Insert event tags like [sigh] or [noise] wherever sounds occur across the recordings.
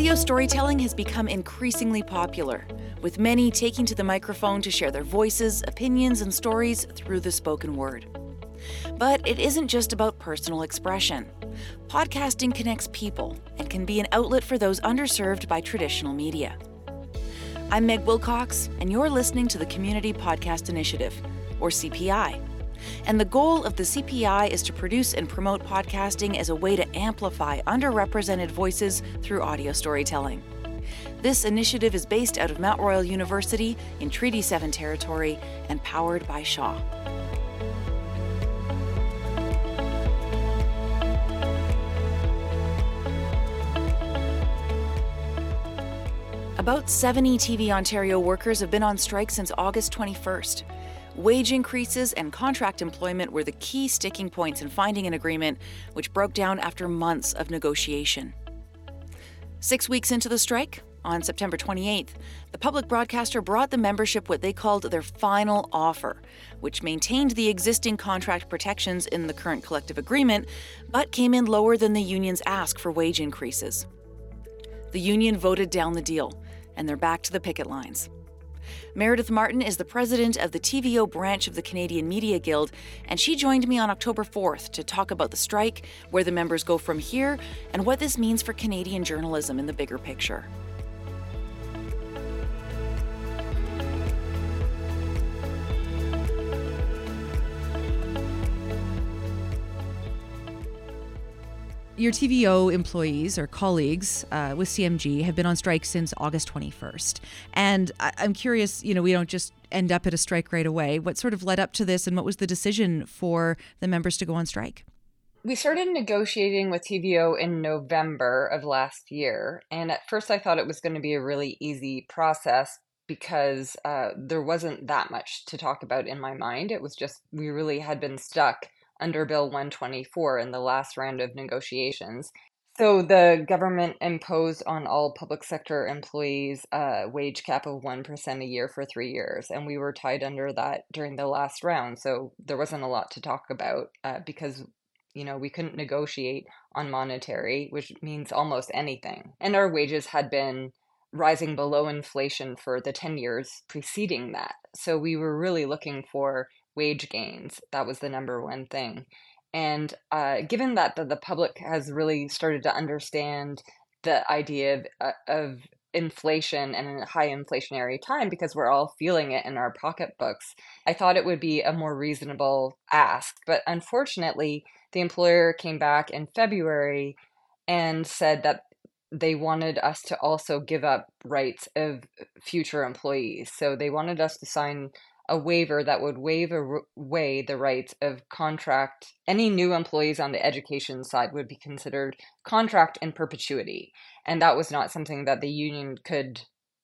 Audio storytelling has become increasingly popular, with many taking to the microphone to share their voices, opinions, and stories through the spoken word. But it isn't just about personal expression. Podcasting connects people and can be an outlet for those underserved by traditional media. I'm Meg Wilcox, and you're listening to the Community Podcast Initiative, or CPI. And the goal of the CPI is to produce and promote podcasting as a way to amplify underrepresented voices through audio storytelling. This initiative is based out of Mount Royal University in Treaty 7 territory and powered by Shaw. About 70 TV Ontario workers have been on strike since August 21st. Wage increases and contract employment were the key sticking points in finding an agreement, which broke down after months of negotiation. Six weeks into the strike, on September 28th, the public broadcaster brought the membership what they called their final offer, which maintained the existing contract protections in the current collective agreement, but came in lower than the union's ask for wage increases. The union voted down the deal, and they're back to the picket lines. Meredith Martin is the president of the TVO branch of the Canadian Media Guild, and she joined me on October 4th to talk about the strike, where the members go from here, and what this means for Canadian journalism in the bigger picture. Your TVO employees or colleagues uh, with CMG have been on strike since August 21st. And I- I'm curious, you know, we don't just end up at a strike right away. What sort of led up to this and what was the decision for the members to go on strike? We started negotiating with TVO in November of last year. And at first, I thought it was going to be a really easy process because uh, there wasn't that much to talk about in my mind. It was just we really had been stuck under Bill 124 in the last round of negotiations. So the government imposed on all public sector employees a wage cap of 1% a year for three years. And we were tied under that during the last round. So there wasn't a lot to talk about uh, because, you know, we couldn't negotiate on monetary, which means almost anything. And our wages had been rising below inflation for the 10 years preceding that. So we were really looking for wage gains. That was the number one thing. And uh, given that the, the public has really started to understand the idea of, uh, of inflation and a high inflationary time because we're all feeling it in our pocketbooks, I thought it would be a more reasonable ask. But unfortunately, the employer came back in February and said that they wanted us to also give up rights of future employees. So they wanted us to sign a waiver that would waive away the rights of contract. Any new employees on the education side would be considered contract in perpetuity. And that was not something that the union could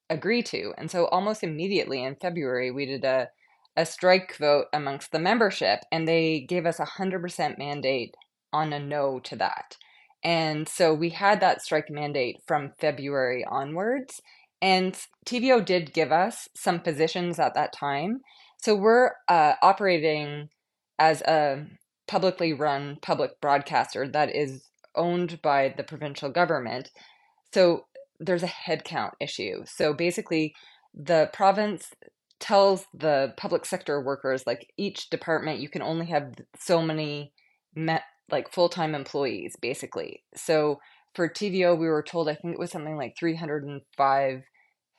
agree to. And so almost immediately in February, we did a, a strike vote amongst the membership, and they gave us a 100% mandate on a no to that. And so we had that strike mandate from February onwards. And TVO did give us some positions at that time. So we're uh, operating as a publicly run public broadcaster that is owned by the provincial government. So there's a headcount issue. So basically, the province tells the public sector workers, like each department, you can only have so many met, like full time employees, basically. So for TVO, we were told I think it was something like 305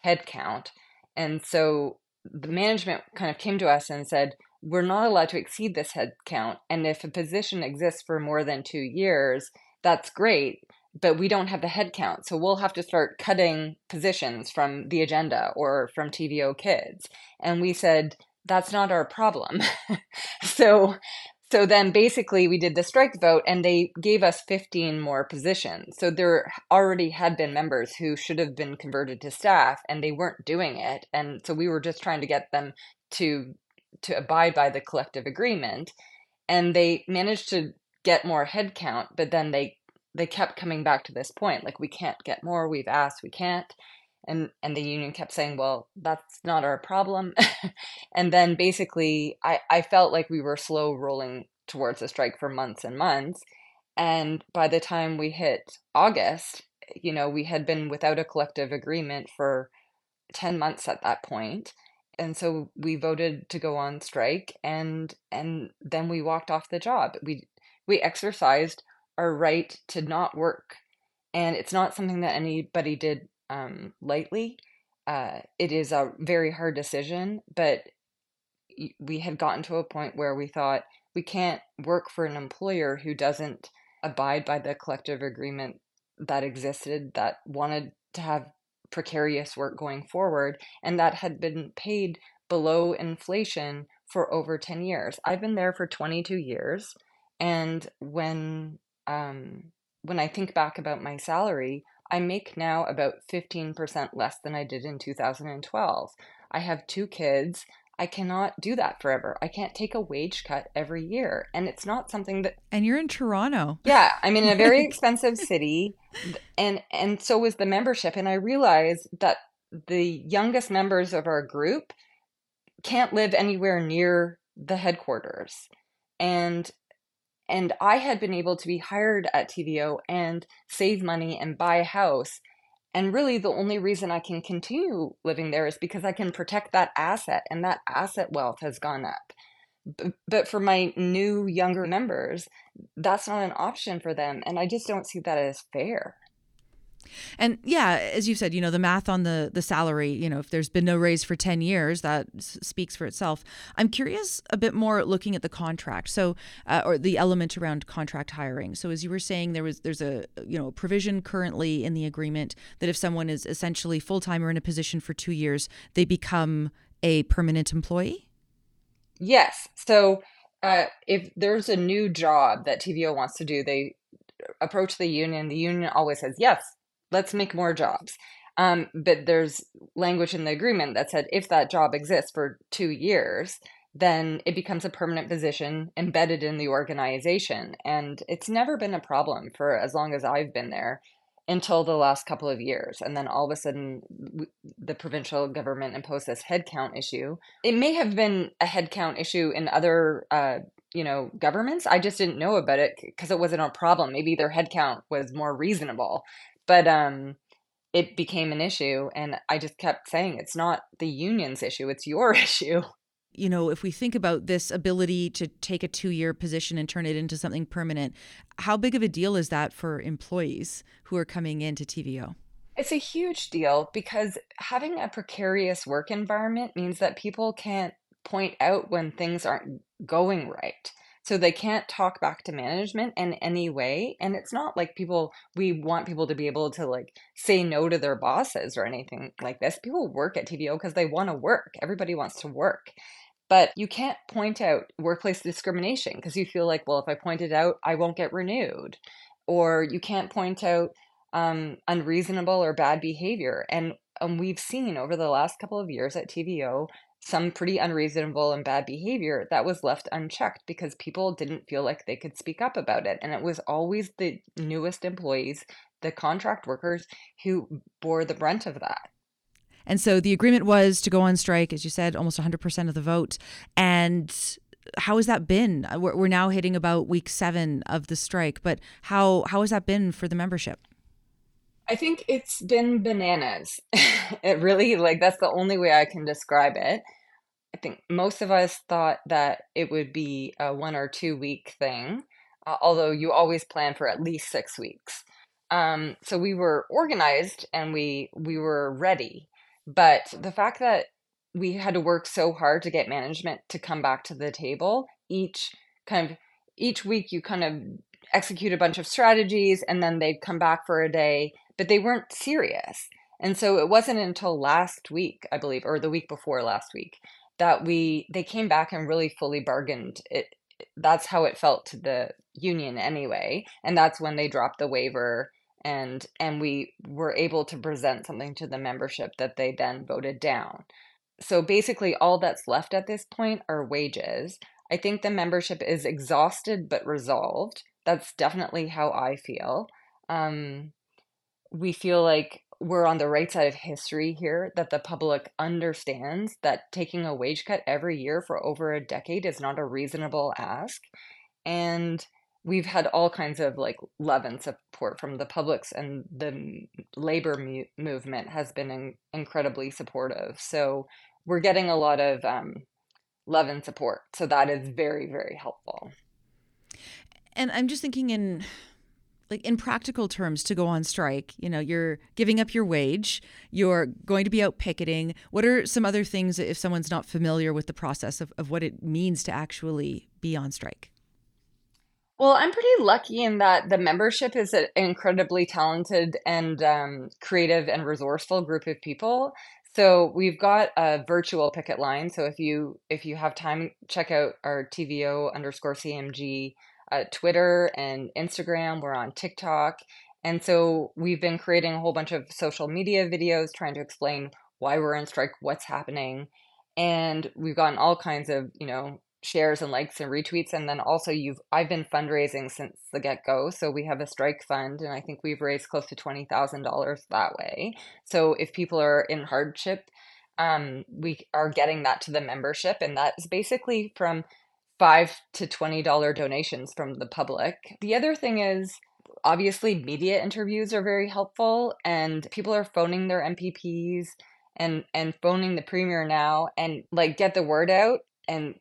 headcount. And so the management kind of came to us and said, we're not allowed to exceed this head count. And if a position exists for more than two years, that's great, but we don't have the head count. So we'll have to start cutting positions from the agenda or from TVO kids. And we said, that's not our problem. [laughs] so so then basically we did the strike vote and they gave us 15 more positions. So there already had been members who should have been converted to staff and they weren't doing it. And so we were just trying to get them to to abide by the collective agreement and they managed to get more headcount, but then they they kept coming back to this point like we can't get more, we've asked, we can't and and the union kept saying well that's not our problem [laughs] and then basically i i felt like we were slow rolling towards a strike for months and months and by the time we hit august you know, we had been without a collective agreement for 10 months at that point. And so we voted to go on strike and and then we walked off the job. We we exercised our right to not work. And it's not something that anybody did um, lightly. Uh, it is a very hard decision, but we had gotten to a point where we thought we can't work for an employer who doesn't abide by the collective agreement that existed that wanted to have precarious work going forward and that had been paid below inflation for over 10 years. I've been there for 22 years and when um when I think back about my salary, I make now about 15% less than I did in 2012. I have two kids. I cannot do that forever. I can't take a wage cut every year. And it's not something that And you're in Toronto. Yeah, I'm in a [laughs] very expensive city and and so is the membership and I realize that the youngest members of our group can't live anywhere near the headquarters. And and I had been able to be hired at TVO and save money and buy a house and really, the only reason I can continue living there is because I can protect that asset, and that asset wealth has gone up. But for my new, younger members, that's not an option for them. And I just don't see that as fair. And yeah, as you said, you know, the math on the the salary, you know, if there's been no raise for 10 years, that s- speaks for itself. I'm curious a bit more looking at the contract. So uh, or the element around contract hiring. So as you were saying there was there's a you know, provision currently in the agreement that if someone is essentially full-time or in a position for 2 years, they become a permanent employee? Yes. So uh, if there's a new job that TVO wants to do, they approach the union. The union always says, yes, let's make more jobs. Um, but there's language in the agreement that said if that job exists for two years, then it becomes a permanent position embedded in the organization. And it's never been a problem for as long as I've been there until the last couple of years. And then all of a sudden, the provincial government imposed this headcount issue. It may have been a headcount issue in other. Uh, you know governments i just didn't know about it because it wasn't a problem maybe their headcount was more reasonable but um it became an issue and i just kept saying it's not the union's issue it's your [laughs] issue. You know if we think about this ability to take a 2 year position and turn it into something permanent how big of a deal is that for employees who are coming into TVO it's a huge deal because having a precarious work environment means that people can't point out when things aren't going right so they can't talk back to management in any way and it's not like people we want people to be able to like say no to their bosses or anything like this. People work at tvo because they want to work. Everybody wants to work. But you can't point out workplace discrimination because you feel like well if i point it out i won't get renewed. Or you can't point out um, unreasonable or bad behavior. And um, we've seen over the last couple of years at tvo some pretty unreasonable and bad behavior that was left unchecked because people didn't feel like they could speak up about it. And it was always the newest employees, the contract workers, who bore the brunt of that. And so the agreement was to go on strike, as you said, almost 100% of the vote. And how has that been? We're now hitting about week seven of the strike, but how how has that been for the membership? I think it's been bananas. [laughs] it really like that's the only way I can describe it. I think most of us thought that it would be a one or two week thing, uh, although you always plan for at least six weeks. Um, so we were organized and we we were ready, but the fact that we had to work so hard to get management to come back to the table each kind of each week you kind of execute a bunch of strategies and then they'd come back for a day but they weren't serious. And so it wasn't until last week i believe or the week before last week that we they came back and really fully bargained it that's how it felt to the union anyway and that's when they dropped the waiver and and we were able to present something to the membership that they then voted down. So basically all that's left at this point are wages. I think the membership is exhausted but resolved that's definitely how i feel um, we feel like we're on the right side of history here, that the public understands that taking a wage cut every year for over a decade is not a reasonable ask. And we've had all kinds of like love and support from the publics and the labor mu- movement has been in- incredibly supportive so we're getting a lot of um, love and support so that is very very helpful and i'm just thinking in like in practical terms to go on strike you know you're giving up your wage you're going to be out picketing what are some other things if someone's not familiar with the process of, of what it means to actually be on strike well, I'm pretty lucky in that the membership is an incredibly talented and um, creative and resourceful group of people. So we've got a virtual picket line. So if you if you have time, check out our TVO underscore CMG uh, Twitter and Instagram. We're on TikTok, and so we've been creating a whole bunch of social media videos trying to explain why we're on strike, what's happening, and we've gotten all kinds of you know shares and likes and retweets and then also you've I've been fundraising since the get-go so we have a strike fund and I think we've raised close to $20,000 that way so if people are in hardship um, we are getting that to the membership and that's basically from 5 to $20 donations from the public. The other thing is obviously media interviews are very helpful and people are phoning their MPPs and and phoning the premier now and like get the word out and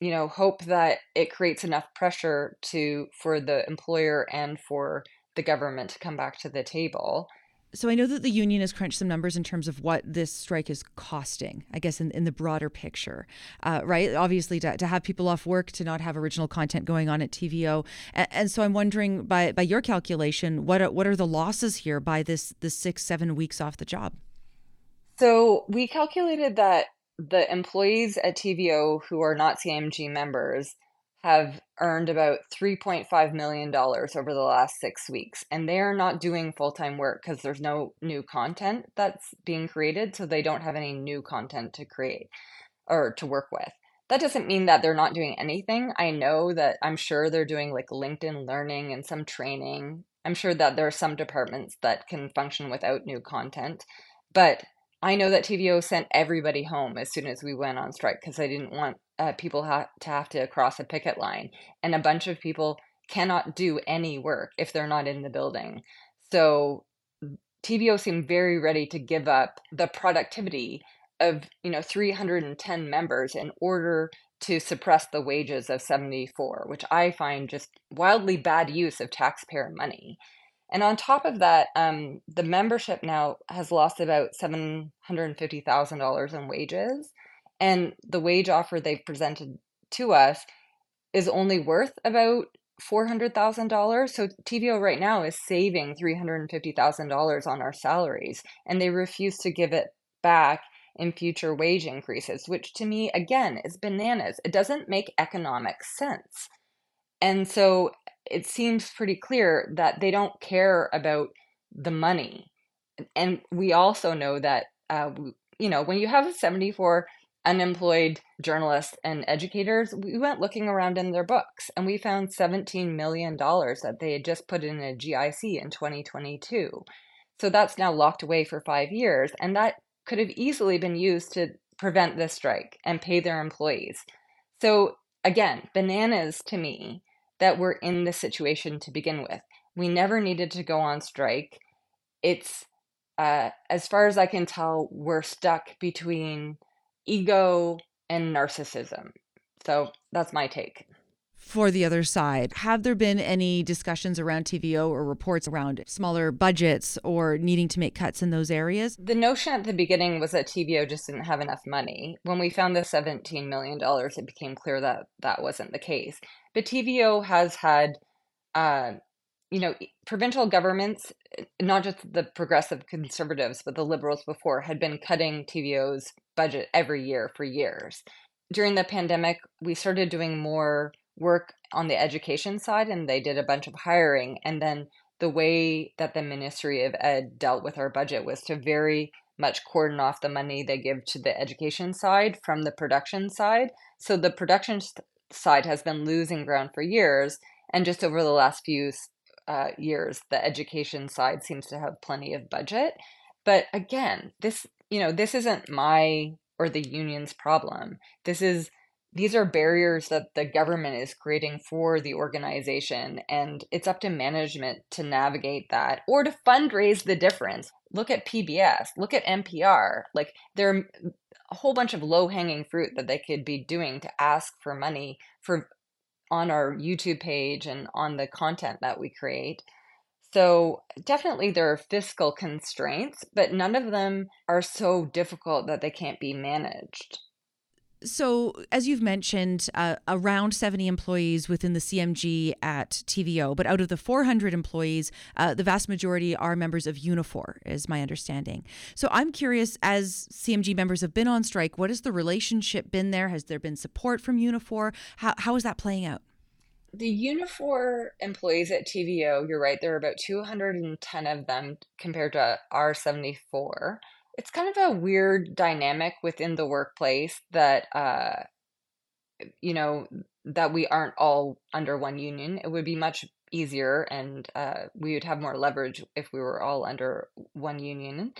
you know hope that it creates enough pressure to for the employer and for the government to come back to the table so I know that the union has crunched some numbers in terms of what this strike is costing, I guess, in, in the broader picture, uh, right? Obviously, to, to have people off work, to not have original content going on at TVO. And, and, so I'm wondering, by, by your calculation, what are, what are the losses here by this, this six, seven weeks off the job? So we calculated that the employees at TVO who are not CMG members have earned about $3.5 million over the last six weeks. And they are not doing full time work because there's no new content that's being created. So they don't have any new content to create or to work with. That doesn't mean that they're not doing anything. I know that I'm sure they're doing like LinkedIn learning and some training. I'm sure that there are some departments that can function without new content. But I know that TVO sent everybody home as soon as we went on strike because they didn't want uh, people have to have to cross a picket line. And a bunch of people cannot do any work if they're not in the building. So TVO seemed very ready to give up the productivity of you know 310 members in order to suppress the wages of 74, which I find just wildly bad use of taxpayer money. And on top of that, um, the membership now has lost about $750,000 in wages. And the wage offer they've presented to us is only worth about $400,000. So TVO right now is saving $350,000 on our salaries, and they refuse to give it back in future wage increases, which to me, again, is bananas. It doesn't make economic sense. And so it seems pretty clear that they don't care about the money. And we also know that, uh, you know, when you have a 74 unemployed journalists and educators, we went looking around in their books and we found $17 million that they had just put in a GIC in 2022. So that's now locked away for five years. And that could have easily been used to prevent this strike and pay their employees. So again, bananas to me that we're in this situation to begin with. We never needed to go on strike. It's, uh, as far as I can tell, we're stuck between ego and narcissism. So that's my take for the other side. Have there been any discussions around TVO or reports around smaller budgets or needing to make cuts in those areas? The notion at the beginning was that TVO just didn't have enough money. When we found the $17 million, it became clear that that wasn't the case. But TVO has had, uh, you know, provincial governments, not just the progressive conservatives, but the liberals before, had been cutting TVO's budget every year for years. During the pandemic, we started doing more work on the education side and they did a bunch of hiring. And then the way that the Ministry of Ed dealt with our budget was to very much cordon off the money they give to the education side from the production side. So the production side has been losing ground for years. And just over the last few uh, years, the education side seems to have plenty of budget. But again, this, you know, this isn't my or the union's problem. This is these are barriers that the government is creating for the organization and it's up to management to navigate that or to fundraise the difference look at pbs look at npr like there are a whole bunch of low hanging fruit that they could be doing to ask for money for on our youtube page and on the content that we create so definitely there are fiscal constraints but none of them are so difficult that they can't be managed so, as you've mentioned, uh, around 70 employees within the CMG at TVO, but out of the 400 employees, uh, the vast majority are members of Unifor, is my understanding. So, I'm curious, as CMG members have been on strike, what has the relationship been there? Has there been support from Unifor? How, how is that playing out? The Unifor employees at TVO, you're right, there are about 210 of them compared to R74. it's kind of a weird dynamic within the workplace that uh you know that we aren't all under one union it would be much easier and uh, we would have more leverage if we were all under one union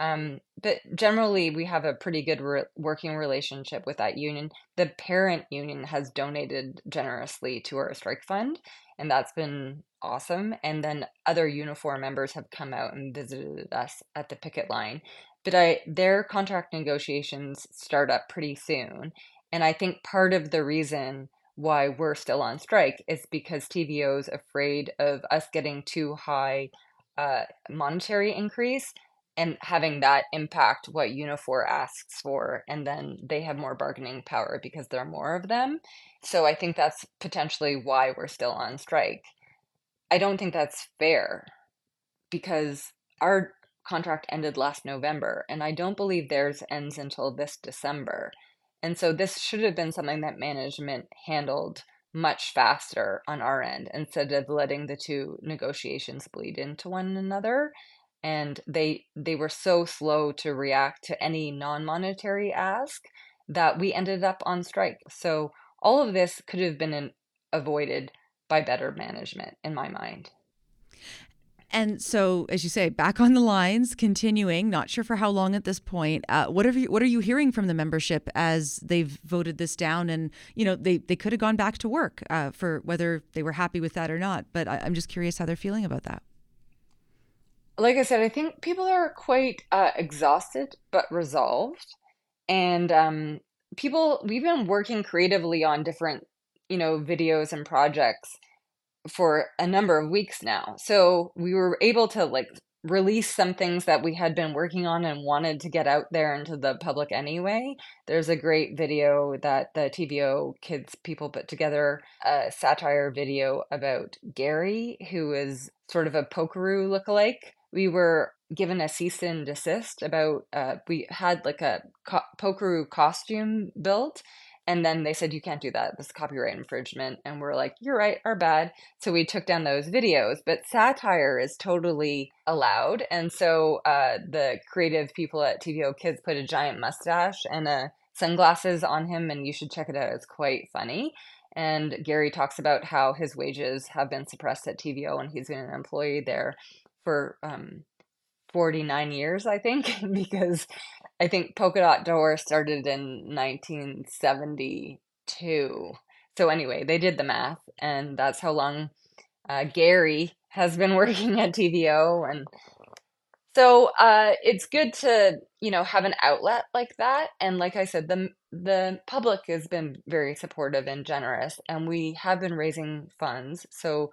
um, but generally we have a pretty good re- working relationship with that union. The parent union has donated generously to our strike fund and that's been awesome. And then other Unifor members have come out and visited us at the picket line. But I their contract negotiations start up pretty soon. And I think part of the reason why we're still on strike is because TVO's afraid of us getting too high uh, monetary increase and having that impact what Unifor asks for, and then they have more bargaining power because there are more of them. So I think that's potentially why we're still on strike. I don't think that's fair because our contract ended last November, and I don't believe theirs ends until this December. And so this should have been something that management handled much faster on our end instead of letting the two negotiations bleed into one another and they they were so slow to react to any non-monetary ask that we ended up on strike so all of this could have been avoided by better management in my mind and so, as you say, back on the lines, continuing. Not sure for how long at this point. Uh, what are you What are you hearing from the membership as they've voted this down? And you know, they they could have gone back to work uh, for whether they were happy with that or not. But I, am just curious how they're feeling about that. Like I said, I think people are quite uh, exhausted but resolved, and um, people we've been working creatively on different you know videos and projects for a number of weeks now. So we were able to like release some things that we had been working on and wanted to get out there into the public anyway. There's a great video that the TVO kids people put together, a satire video about Gary, who is sort of a Polkaroo lookalike. We were given a cease and desist about uh, we had like a co- Polkaroo costume built and then they said, you can't do that. This is copyright infringement. And we're like, you're right, our bad. So we took down those videos. But satire is totally allowed. And so uh, the creative people at TVO Kids put a giant mustache and uh, sunglasses on him. And you should check it out. It's quite funny. And Gary talks about how his wages have been suppressed at TVO and he's been an employee there for um, 49 years, I think, [laughs] because I think Polka Dot Door started in 1972. So, anyway, they did the math, and that's how long uh, Gary has been [laughs] working at TVO. And so uh, it's good to, you know, have an outlet like that. And like I said, the, the public has been very supportive and generous, and we have been raising funds. So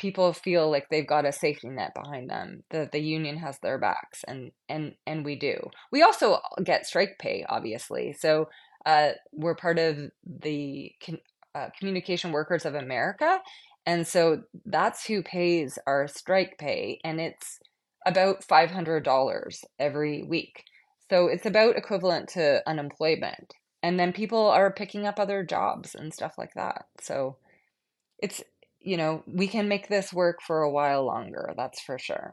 people feel like they've got a safety net behind them that the union has their backs and and and we do. We also get strike pay obviously. So uh, we're part of the uh, communication workers of america and so that's who pays our strike pay and it's about $500 every week. So it's about equivalent to unemployment and then people are picking up other jobs and stuff like that. So it's you know, we can make this work for a while longer. That's for sure.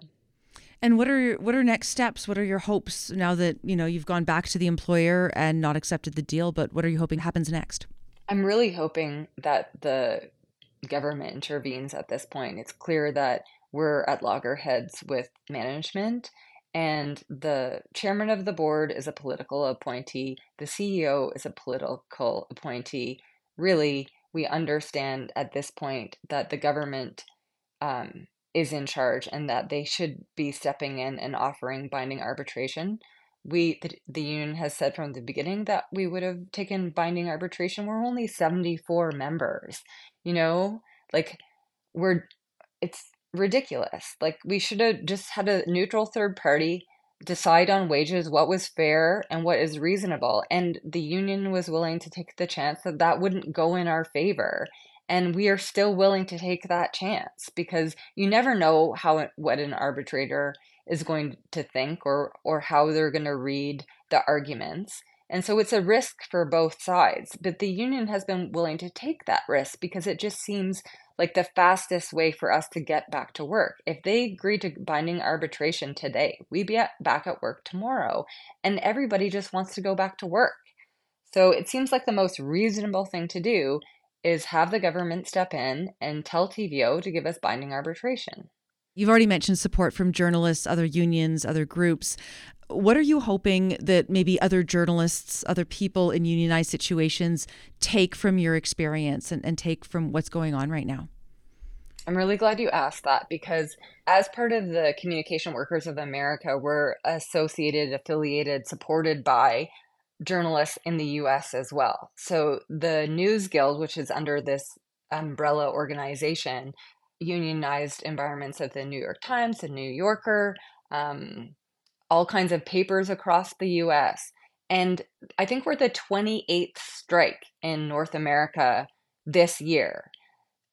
And what are what are next steps? What are your hopes now that you know you've gone back to the employer and not accepted the deal? But what are you hoping happens next? I'm really hoping that the government intervenes at this point. It's clear that we're at loggerheads with management, And the chairman of the board is a political appointee, the CEO is a political appointee. Really, we understand at this point that the government um, is in charge and that they should be stepping in and offering binding arbitration. We, the, the union has said from the beginning that we would have taken binding arbitration. We're only 74 members, you know, like we're, it's ridiculous. Like we should have just had a neutral third party decide on wages, what was fair and what is reasonable. And the union was willing to take the chance that that wouldn't go in our favor. And we are still willing to take that chance because you never know how what an arbitrator is going to think or or how they're going to read the arguments. And so it's a risk for both sides. But the union has been willing to take that risk because it just seems like the fastest way for us to get back to work. If they agree to binding arbitration today, we'd be back at work tomorrow. And everybody just wants to go back to work. So it seems like the most reasonable thing to do is have the government step in and tell TVO to give us binding arbitration. You've already mentioned support from journalists, other unions, other groups. What are you hoping that maybe other journalists, other people in unionized situations take from your experience and, and take from what's going on right now? I'm really glad you asked that because, as part of the Communication Workers of America, we're associated, affiliated, supported by journalists in the US as well. So, the News Guild, which is under this umbrella organization, unionized environments of the New York Times, the New Yorker, um, all kinds of papers across the US. And I think we're the 28th strike in North America this year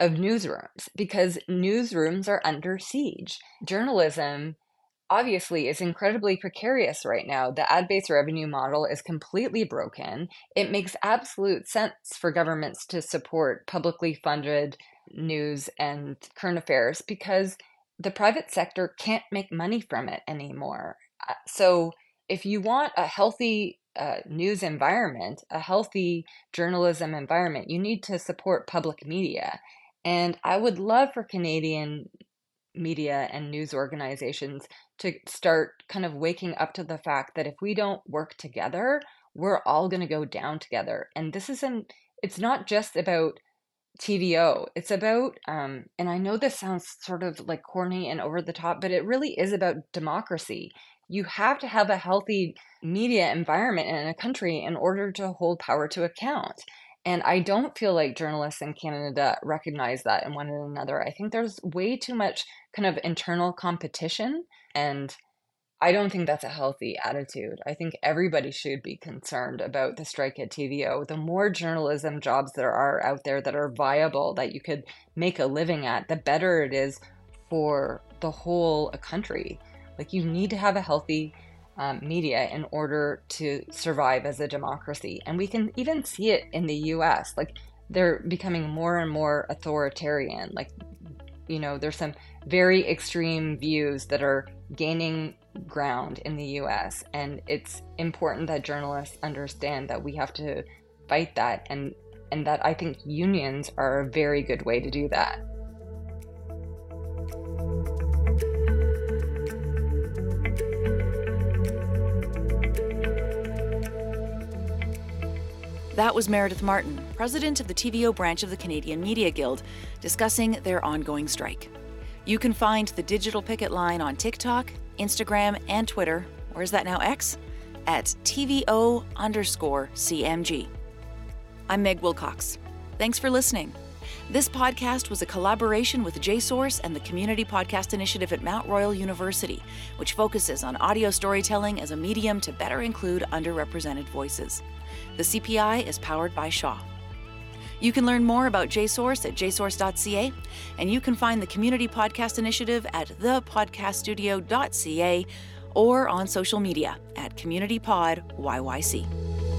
of newsrooms because newsrooms are under siege. Journalism obviously is incredibly precarious right now. The ad based revenue model is completely broken. It makes absolute sense for governments to support publicly funded news and current affairs because the private sector can't make money from it anymore. Uh, so if you want a healthy uh, news environment, a healthy journalism environment, you need to support public media. And I would love for Canadian media and news organizations to start kind of waking up to the fact that if we don't work together, we're all going to go down together. And this isn't, it's not just about TVO. It's about, um, and I know this sounds sort of like corny and over the top, but it really is about democracy you have to have a healthy media environment in a country in order to hold power to account. And I don't feel like journalists in Canada recognize that in one another. I think there's way too much kind of internal competition. And I don't think that's a healthy attitude. I think everybody should be concerned about the strike at TVO. The more journalism jobs there are out there that are viable, that you could make a living at, the better it is for the whole country. Like you need to have a healthy um, media in order to survive as a democracy. And we can even see it in the US. Like they're becoming more and more authoritarian. Like, you know, there's some very extreme views that are gaining ground in the US. And it's important that journalists understand that we have to fight that and and that I think unions are a very good way to do that. That was Meredith Martin, president of the TVO branch of the Canadian Media Guild, discussing their ongoing strike. You can find the digital picket line on TikTok, Instagram, and Twitter, or is that now X? At TVO underscore CMG. I'm Meg Wilcox. Thanks for listening. This podcast was a collaboration with JSource and the Community Podcast Initiative at Mount Royal University, which focuses on audio storytelling as a medium to better include underrepresented voices. The CPI is powered by Shaw. You can learn more about JSource at jsource.ca, and you can find the Community Podcast Initiative at thepodcaststudio.ca or on social media at CommunityPodYYC.